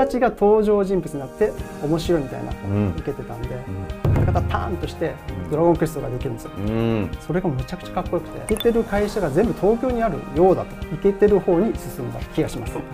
達が登場人物になって面白いみたいな、うん。受けてたんで、書き方ターンとしてドラゴンクエストができるんですよ、うん。それがめちゃくちゃかっこよくてイケてる会社が全部東京にあるようだとイケてる方に進んだ気がします。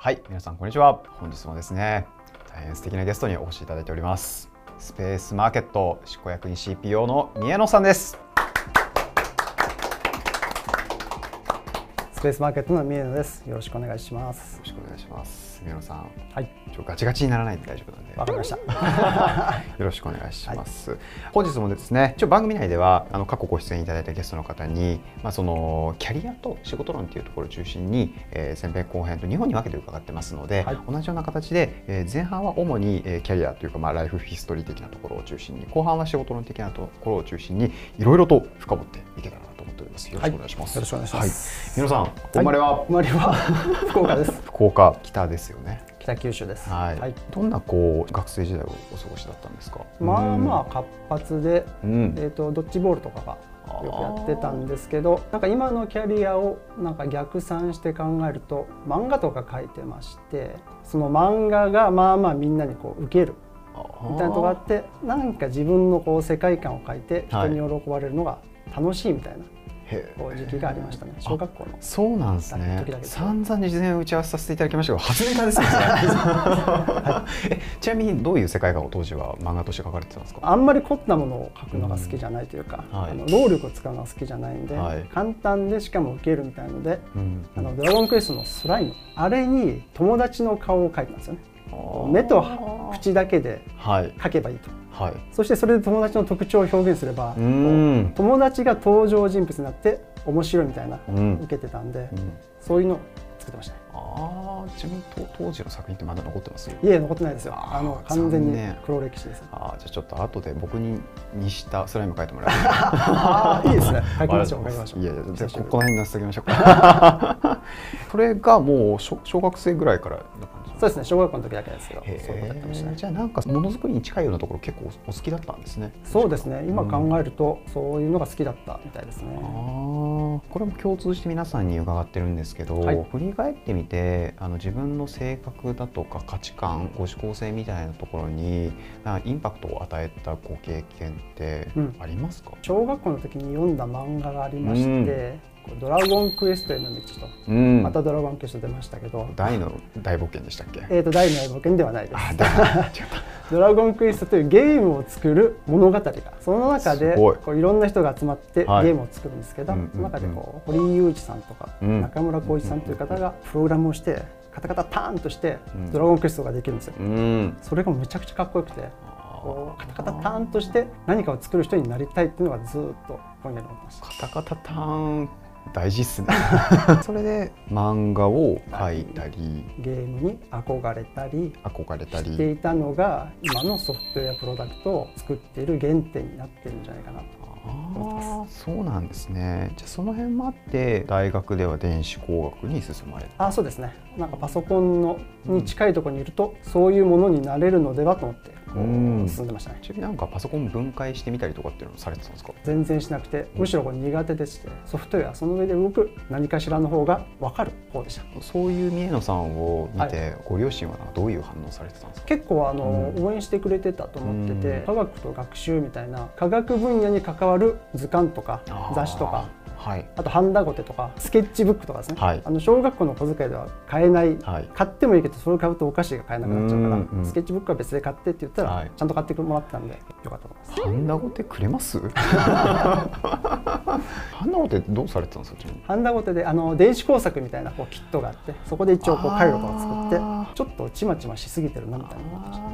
はい皆さんこんにちは。本日もですね大変素敵なゲストにお越しいただいておりますスペースマーケット執行役員 CPO の宮野さんです。スペースマーケットの宮野です。よろしくお願いします。よろしくお願いします宮野さん。はい。ちょガチガチにならないで大丈夫なんで。わかりました。よろしくお願いします。本日もですね、一応番組内ではあの過去ご出演いただいたゲストの方に、まあそのキャリアと仕事論というところを中心に、えー前編後編と2本に分けて伺ってますので、はい。同じような形で、えー前半は主に、えーキャリアというかまあライフヒストリー的なところを中心に、後半は仕事論的なところを中心にいろいろと深掘っていけたらなと思っております。よろしくお願いします。よろしくお願いします。はい、皆さん、お生まれは、生まれは。福岡です福岡北ですよね。北九州ですはい。どんなこう学生時代をお過ごしだったんですか？まあまあ活発で、うん。えー、とドッジボールとかがよくやってたんですけどなんか今のキャリアをなんか逆算して考えると漫画とか書いてましてその漫画がまあまあみんなにこう受けるみたいなとこがあってなんか自分のこう世界観を書いて人に喜ばれるのが楽しいみたいなへこう時期がありましたね。小学校の。そうなんですね。散々事前打ち合わせさせていただきましたけど初ネタですね えちなみにどういう世界観を当時は漫画として書かれてたんですか？あんまり凝ったものを書くのが好きじゃないというか、うん。はい。あの労力を使うのが好きじゃないんで、はい。簡単でしかも受けるみたいので、うん。あのドラゴンクエストのスライム。あれに友達の顔を描いたんですよね。目と口だけではい。描けばいいとはい。そしてそれで友達の特徴を表現すれば友達が登場人物になって面白いみたいなうん受けてたんでうん。そういうのを作ってましたねああちなみにと当時の作品ってまだ残ってますいえ残ってないですよ。あの完全に黒歴史です。あーじゃあちょっと後で僕ににしたスライム書いてもらえ ああいいですね。書きましょう書きましょう。いやいやじゃここの辺に出しておきましょうかそれがもう小小学生ぐらいからな感じそうですね。小学校の時だけですけどへそういうことやってましたねえじゃあなんかものづくりに近いようなところ結構お好きだったんですね。そうですね。今考えるとそういうのが好きだったみたいですね。あー。これも共通して皆さんに伺ってるんですけど、はい。振り返ってみてあの自分の性格だとか価値観ご指向性みたいなところにインパクトを与えたご経験ってうん。ありますか、小学校の時に読んだ漫画がありまして「こうドラゴンクエストへの道」と。うん。またドラゴンクエスト出ましたけど、大の大冒険でしたっけ？えー、と大の冒険ではないです。ドラゴンクエストというゲームを作る物語がその中でこういろんな人が集まってゲはい。ームを作るんですけど、うんうんうん。その中でこう堀井雄二さんとか、うん。中村浩一さんという方がプログラムをしてカタカタターンとしてうん。ドラゴンクエストができるんですよ。うん。それがめちゃくちゃかっこよくてこうカタカタターンとして何かを作る人になりたいっていうのがずっとぼんやりました。カタカタターン大事っすね。それで漫画を描いたり。ゲームに憧れたり憧れたり。していたのが今のソフトウェアプロダクトを作っている原点になってるんじゃないかなとああそうなんですね。じゃあその辺もあって大学では電子工学に進まれた。あそうですね。なんかパソコンのに近いところにいるとそういうものになれるのではと思って進んでましたね。ちなみになんかパソコン分解してみたりとかっていうのもされてたんですか？全然しなくてむしろこれ苦手でしてソフトウェアその上で動く何かしらの方が分かる方でした。そういう三重野さんを見て、はご両親はなんかどういう反応されてたんですか？結構あの、うん。応援してくれてたと思ってて、うん。科学と学習みたいな科学分野に関わる図鑑とか雑誌とかはい。あとハンダゴテとかスケッチブックとかですね、はい。あの小学校の小遣いでは買えないはい。買ってもいいけどそれを買うとお菓子が買えなくなっちゃうから、スケッチブックは別で買ってって言ったら、はい。ちゃんと買ってもらったんでよかったと思います。ハンダゴテくれます？ハンダゴテどうされてたんですかハンダゴテであの電子工作みたいなこうキットがあってそこで一応こう回路とか作ってちょっとちまちましすぎてるなみたいな思ってました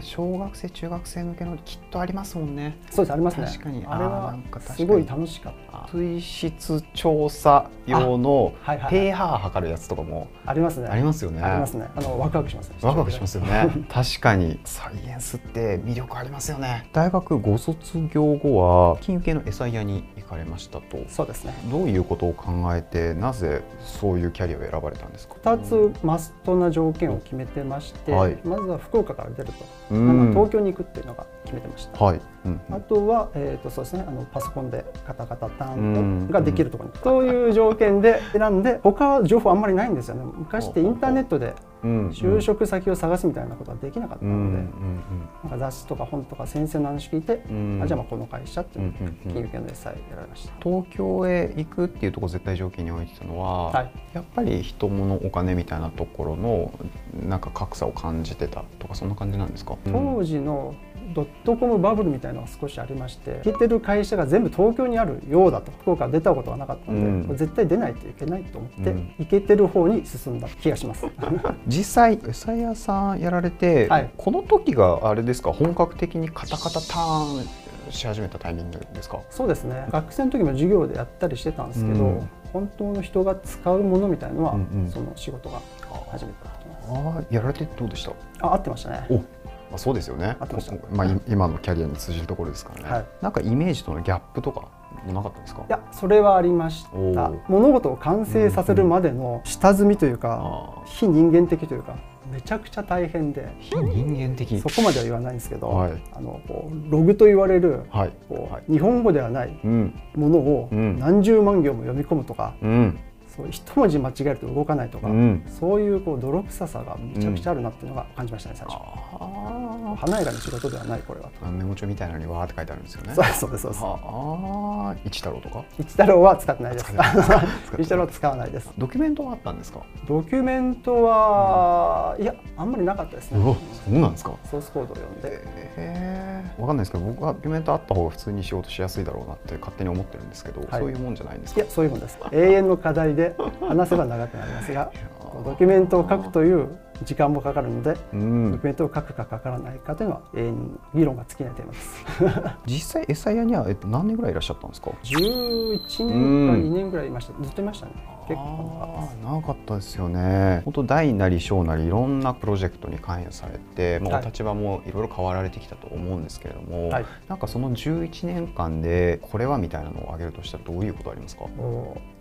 小学生中学生向けのきっとありますもんね。そうですありますね。確かに。あれはすごい楽しかった。水質調査用の pH 測るやつとかもありますね。ありますよね。ありますね。あのワクワクしますね。ワクワクしますよね。確かに。サイエンスって魅力ありますよね。大学ご卒業後は金融系のエサイヤに行かれましたと。そうですね。どういうことを考えてなぜそういうキャリアを選ばれたんですか？2つマストな条件を決めてまして、はい。まずは福岡から出ると、うん。なんか東京に行くっていうのが決めてました。はい、うんあとは、えー、とそうですね。あのパソコンでカタカタタンができるところに、そういう条件で選んで他は情報あんまりないんですよね。昔ってインターネットでうん就職先を探すみたいなことはできなかったうんので、うん。なんか雑誌とか本とか先生の話聞いて、うん。あじゃあまあこの会社っていう金融系の SI 選びました。東京へ行くっていうところ絶対条件に置いてたのは、はい。やっぱり人物お金みたいなところのなんか格差を感じてたとかそんな感じなんですか、当時のドットコムバブルみたいなのが少しありまして行けてる会社が全部東京にあるようだと。福岡出たことがなかったので、うん。絶対出ないといけないと思って、うん。行けてる方に進んだ気がします。実際餌屋さんやられて、はい。この時があれですか？本格的にカタカタターンし始めたタイミングですか？そうですね。学生の時も授業でやったりしてたんですけど、うん。本当の人が使うものみたいのは、うんうん。その仕事が初めてだと思います。ああやられてどうでした？あ合ってましたね。おまあ、そうですよね。まあ、い今のキャリアに通じるところですからね、はい。なんかイメージとのギャップとかもなかったんですか？いやそれはありましおたー。物事を完成させるまでの下積みというか、あー。非人間的というかめちゃくちゃ大変で。非人間的。そこまでは言わないんですけど、はい。あのこうログと言われるはい。こう、はい。日本語ではないうん。ものをうん。何十万行も読み込むとか、うんそう一文字間違えると動かないとか、うんそういうこう泥臭さがめちゃくちゃあるなっていうのが感じましたね最初。あ華やかな仕事ではないこれはと。あメモ帳みたいなのにわーって書いてあるんですよねそうですそうですそうです。ああ一太郎とか？一太郎は使ってないです。一太郎は使わないです。ドキュメントはあったんですか？ドキュメントは、いやあんまりなかったですね。そうなんですか？ソースコードを読んで。ええわかんないですけど僕はドキュメントあった方が普通に仕事しやすいだろうなって勝手に思ってるんですけど、はいそういうもんじゃないんですか？いやそういうもんです。永遠の課題で話せば長くなりますが、ドキュメントを書くという時間もかかるので、うドんキュメントを書くか書かないかというのは永遠に議論が尽きないテーマです。実際エサヤには、えっと、何年ぐらいいらっしゃったんですか？11年か2年ぐらいいました。ずっといましたね。結構長かったです。あー長かったですよね本当大なり小なりいろんなプロジェクトに関与されて、まあ、立場もいろいろ変わられてきたと思うんですけれども、はいなんかその11年間でこれはみたいなのを挙げるとしたらどういうことありますか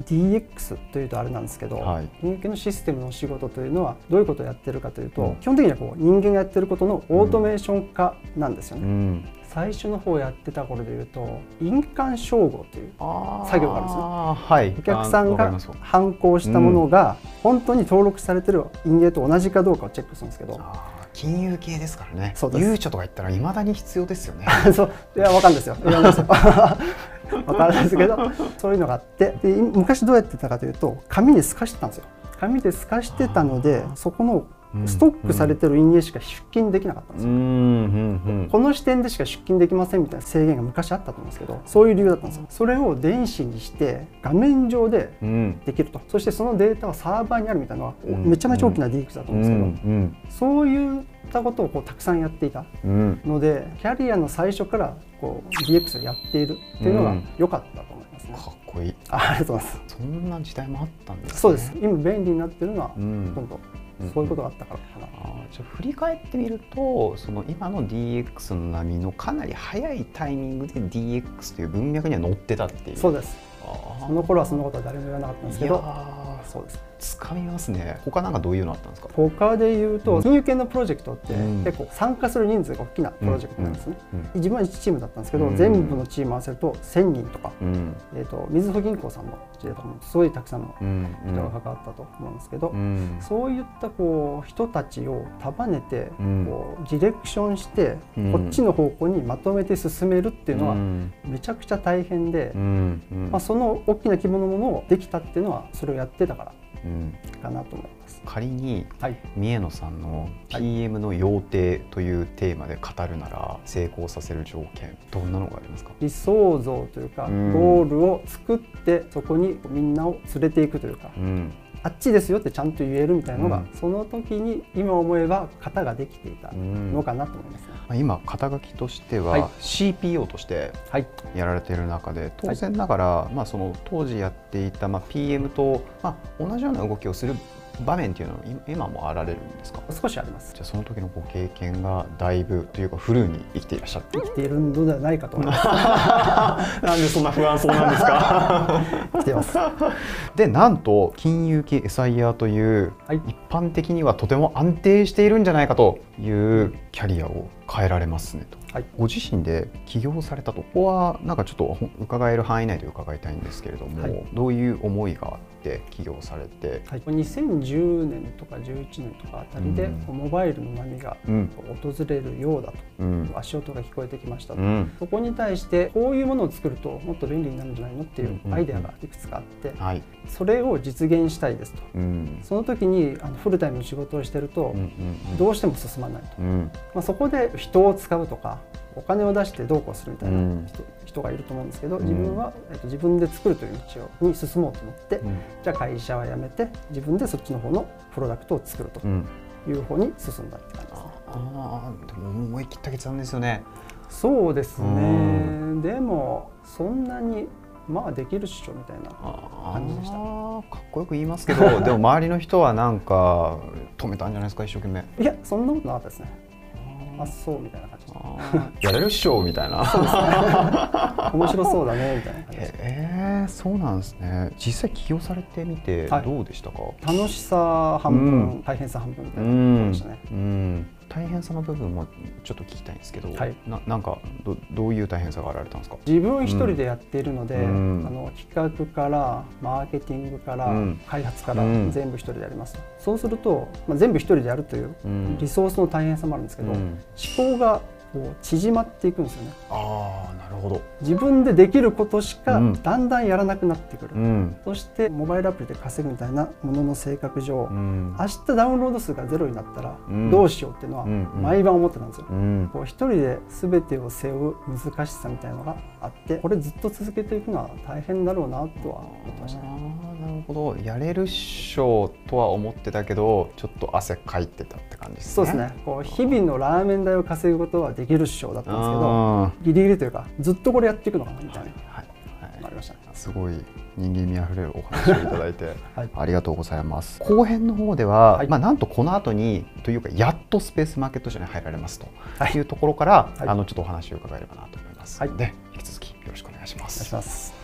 ？DX というとあれなんですけど、はい人間のシステムの仕事というのはどういうことをやってるかというと、うん。基本的にはこう人間がやってることのオートメーション化なんですよね。うん。最初の方やってた頃でいうと印鑑照合という作業があるんですよ。はい。お客さんが反抗したものが本当に登録されてる印影と同じかどうかをチェックするんですけど、金融系ですからね。そうです。ゆうちょとか言ったらいまだに必要ですよね。そう。いやわかんないですよ。わかんないですよ。わかん ですけどそういうのがあって。昔どうやってたかというと紙に透かしてたんですよ。紙で透かしてたのでそこのストックされてる印影しか出勤できなかったんですよ。うん。うん。この視点でしか出勤できませんみたいな制限が昔あったと思うんですけどそういう理由だったんですよ。それを電子にして画面上でうん。うんできると。そしてそのデータはサーバーにあるみたいなのはうん。めちゃめちゃ大きな DX だと思うんですけど、うん。そういったことをこうたくさんやっていたうん。のでキャリアの最初からこう DX をやっているっていうのがうん。良かったと思いますね、かっこいい。あありがとうございます。そんな時代もあったんですね。そうです。今便利になってるのはうん。ほとんどそういうことがあったからかな、あーじゃあ振り返ってみるとその今の DX の波のかなり早いタイミングで DX という文脈には乗ってたっていう。そうです。その頃はそのことは誰も言わなかったんですけど。そうですつかみますね。他なんかどういうのあったんですか？他で言うと金融系のプロジェクトってうん。結構参加する人数が大きなプロジェクトなんですね、うん。自分は1チームだったんですけど、うん。全部のチーム合わせると1000人とか、うん。えー、とみずほ銀行さんもす。ごいたくさんのうん。人が関わったと思うんですけど、うん。そういったこう人たちを束ねてうん。こうディレクションしてうん。こっちの方向にまとめて進めるっていうのはん。めちゃくちゃ大変でう、ん。うん。まあ、その大きな規模のものをできたっていうのはそれをやってたからうん。かなと思います。仮にはい、三重野さんの PM の要定というテーマで語るなら成功させる条件どんなのがありますか？理想像というかうん。ゴールを作ってそこにみんなを連れていくというか。うんあっちですよってちゃんと言えるみたいなのが、うん。その時に今思えば型ができていたうんのかなと思います。ね。まあ今肩書きとしては、はい。CPO としてはい、やられている中で当然ながら、まあ、その当時やっていた、まあ、PM と、まあ、同じような動きをする場面っていうのは今今もあられるんですか？少しあります。じゃあその時のご経験がだいぶというかフルに生きていらっしゃる。生きているのではないかと思います。なんでそんな不安そうなんですか？生きています。でなんと金融系 SIR というはい。一般的にはとても安定しているんじゃないかというキャリアを変えられますねと、はい、ご自身で起業されたと。ここはなんかちょっと伺える範囲内で伺いたいんですけれども、はい、どういう思いがあって起業されて、はい、2010年とか11年とかあたりで、うん、モバイルの波が訪れるようだと、うん、足音が聞こえてきましたと、うん、そこに対してこういうものを作るともっと便利になるんじゃないのっていうアイデアがいくつかあって、はい、それを実現したいですと、その時にあのフルタイムの仕事をしてると、どうしても進まないと、まあ、そこで人を使うとかお金を出してどうこうするみたいな人,、人がいると思うんですけど、自分は、えっと、自分で作るという道に進もうと。思って、じゃあ会社は辞めて自分でそっちの方のプロダクトを作るという方に進んだって感じです。ね。ああでも思い切った決断ですよね。そうですね。でもそんなにまあできるっしょみたいな感じでした。かっこよく言いますけどでも周りの人はなんか止めたんじゃないですか一生懸命。いやそんなことなかったですねあそうみたいな感じ。やれるっしょみたいな。そうですね。面白そうだねみたいな感じでえー、そうなんですね。実際起業されてみてどうでしたか、はい、楽しさ半分、うん、大変さ半分みたいな感じでしたね、うん大変さの部分もちょっと聞きたいんですけど、はい、ななんかどどういう大変さがあられたんですか？自分一人でやっているので、うん、あの企画からマーケティングから、うん、開発から全部一人でやります、うん、そうすると、まあ、全部一人でやるというリソースの大変さもあるんですけど、思考がこう縮まっていくんですよね。ああなるほど。自分でできることしかだんだんやらなくなってくる、うん、そしてモバイルアプリで稼ぐみたいなものの性格上、うん、明日ダウンロード数がゼロになったらどうしようっていうのは毎晩思ってたんですよ。うん、こう一人で全てを背負う難しさみたいのがあってこれずっと続けていくのは大変だろうなとは思ってました、ね。なるほど。やれるっしょとは思ってたけどちょっと汗かいてたって感じですね。そうですね。こう日々のラーメン代を稼ぐことはできるっしょだったんですけどギリギリというかずっとこれやっていくのかなみたいな、はいはい、ありましたね。すごい人間味あふれるお話をいただいて、はい、ありがとうございます。後編の方では、はい、まあなんとこの後にというかやっとスペースマーケット社に入られますというところから、あのちょっとお話を伺えればなと思います。はい、で引き続きよろしくお願いします。お願いします。